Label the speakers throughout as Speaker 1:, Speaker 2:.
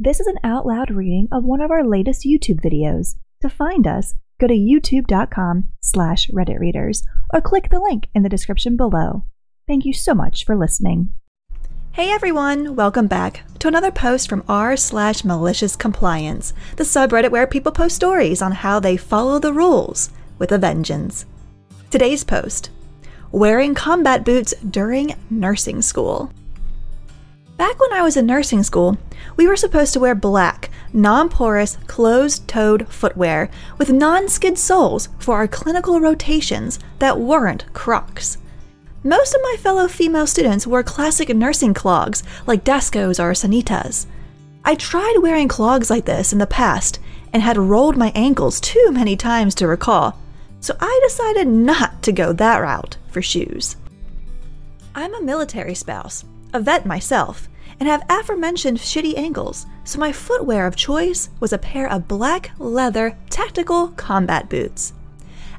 Speaker 1: This is an out loud reading of one of our latest YouTube videos. To find us, go to youtube.com slash redditreaders or click the link in the description below. Thank you so much for listening. Hey everyone, welcome back to another post from r slash malicious compliance, the subreddit where people post stories on how they follow the rules with a vengeance. Today's post Wearing combat boots during nursing school. Back when I was in nursing school, we were supposed to wear black, non porous, closed toed footwear with non skid soles for our clinical rotations that weren't Crocs. Most of my fellow female students wore classic nursing clogs like Danskos or Sanitas. I tried wearing clogs like this in the past and had rolled my ankles too many times to recall, so I decided not to go that route for shoes. I'm a military spouse, a vet myself, and have aforementioned shitty ankles, so my footwear of choice was a pair of black leather tactical combat boots.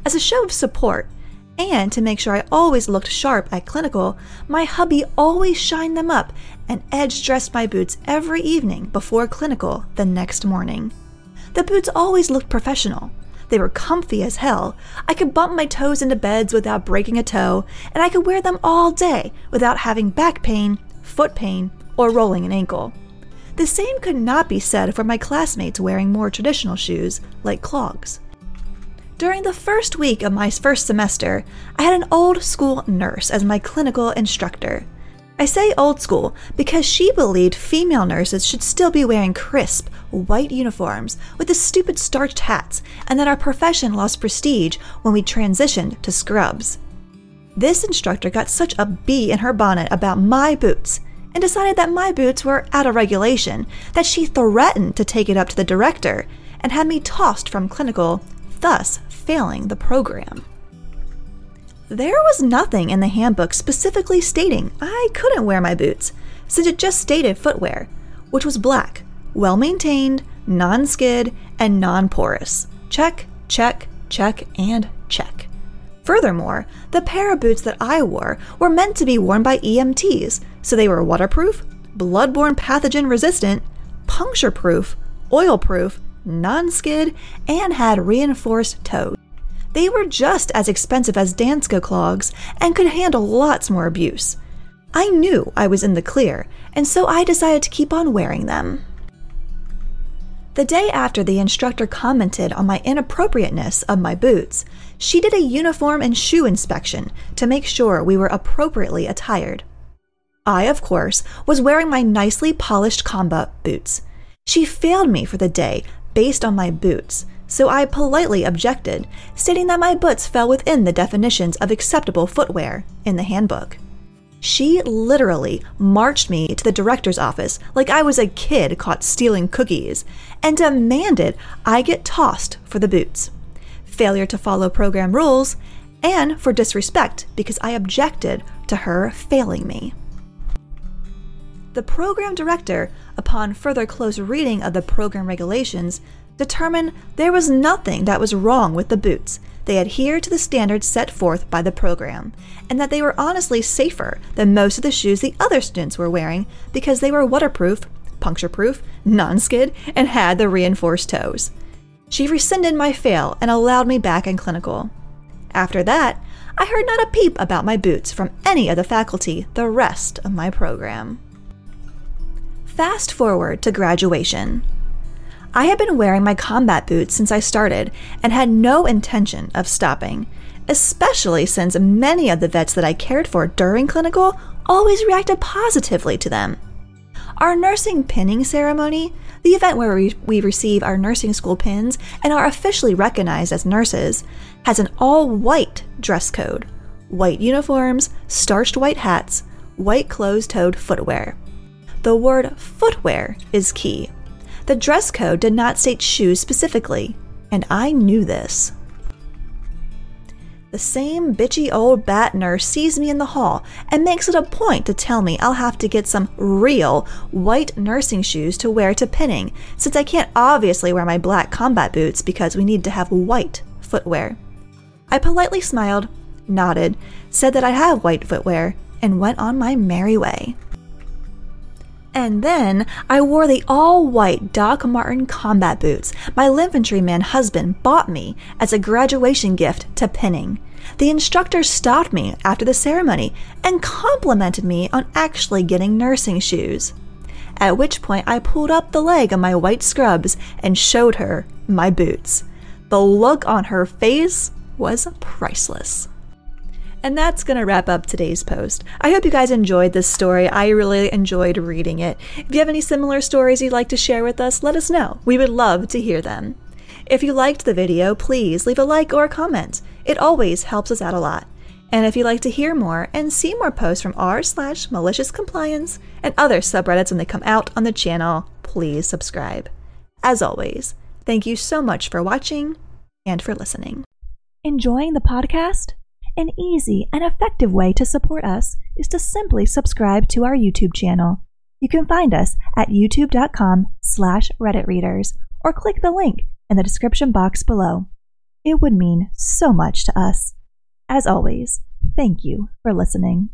Speaker 1: As a show of support, and to make sure I always looked sharp at clinical, my hubby always shined them up and edge dressed my boots every evening before clinical the next morning. The boots always looked professional, they were comfy as hell. I could bump my toes into beds without breaking a toe, and I could wear them all day without having back pain, foot pain, or rolling an ankle. The same could not be said for my classmates wearing more traditional shoes, like clogs. During the first week of my first semester, I had an old school nurse as my clinical instructor. I say old school because she believed female nurses should still be wearing crisp, white uniforms with the stupid starched hats, and that our profession lost prestige when we transitioned to scrubs. This instructor got such a bee in her bonnet about my boots and decided that my boots were out of regulation that she threatened to take it up to the director and had me tossed from clinical, thus failing the program. There was nothing in the handbook specifically stating I couldn't wear my boots, since it just stated footwear, which was black, well maintained, non skid, and non porous. Check, check, check, and check. Furthermore, the pair of boots that I wore were meant to be worn by EMTs, so they were waterproof, bloodborne pathogen resistant, puncture proof, oil proof, non skid, and had reinforced toes. They were just as expensive as Dansko clogs and could handle lots more abuse. I knew I was in the clear, and so I decided to keep on wearing them. The day after the instructor commented on my inappropriateness of my boots, she did a uniform and shoe inspection to make sure we were appropriately attired. I, of course, was wearing my nicely polished combat boots. She failed me for the day based on my boots, so I politely objected, stating that my boots fell within the definitions of acceptable footwear in the handbook. She literally marched me to the director's office like I was a kid caught stealing cookies and demanded I get tossed for the boots, failure to follow program rules, and for disrespect because I objected to her failing me. The program director, upon further close reading of the program regulations, determined there was nothing that was wrong with the boots. They adhered to the standards set forth by the program, and that they were honestly safer than most of the shoes the other students were wearing because they were waterproof, puncture proof, non skid, and had the reinforced toes. She rescinded my fail and allowed me back in clinical. After that, I heard not a peep about my boots from any of the faculty the rest of my program. Fast forward to graduation. I had been wearing my combat boots since I started and had no intention of stopping, especially since many of the vets that I cared for during clinical always reacted positively to them. Our nursing pinning ceremony, the event where we, we receive our nursing school pins and are officially recognized as nurses, has an all white dress code white uniforms, starched white hats, white closed toed footwear. The word footwear is key the dress code did not state shoes specifically, and I knew this. The same bitchy old bat nurse sees me in the hall and makes it a point to tell me I'll have to get some real white nursing shoes to wear to pinning, since I can't obviously wear my black combat boots because we need to have white footwear. I politely smiled, nodded, said that I have white footwear, and went on my merry way. And then I wore the all white Doc Martin combat boots my infantryman husband bought me as a graduation gift to pinning. The instructor stopped me after the ceremony and complimented me on actually getting nursing shoes. At which point I pulled up the leg of my white scrubs and showed her my boots. The look on her face was priceless. And that's going to wrap up today's post. I hope you guys enjoyed this story. I really enjoyed reading it. If you have any similar stories you'd like to share with us, let us know. We would love to hear them. If you liked the video, please leave a like or a comment. It always helps us out a lot. And if you'd like to hear more and see more posts from r slash malicious compliance and other subreddits when they come out on the channel, please subscribe. As always, thank you so much for watching and for listening. Enjoying the podcast? An easy and effective way to support us is to simply subscribe to our YouTube channel. You can find us at youtube.com slash redditreaders or click the link in the description box below. It would mean so much to us. As always, thank you for listening.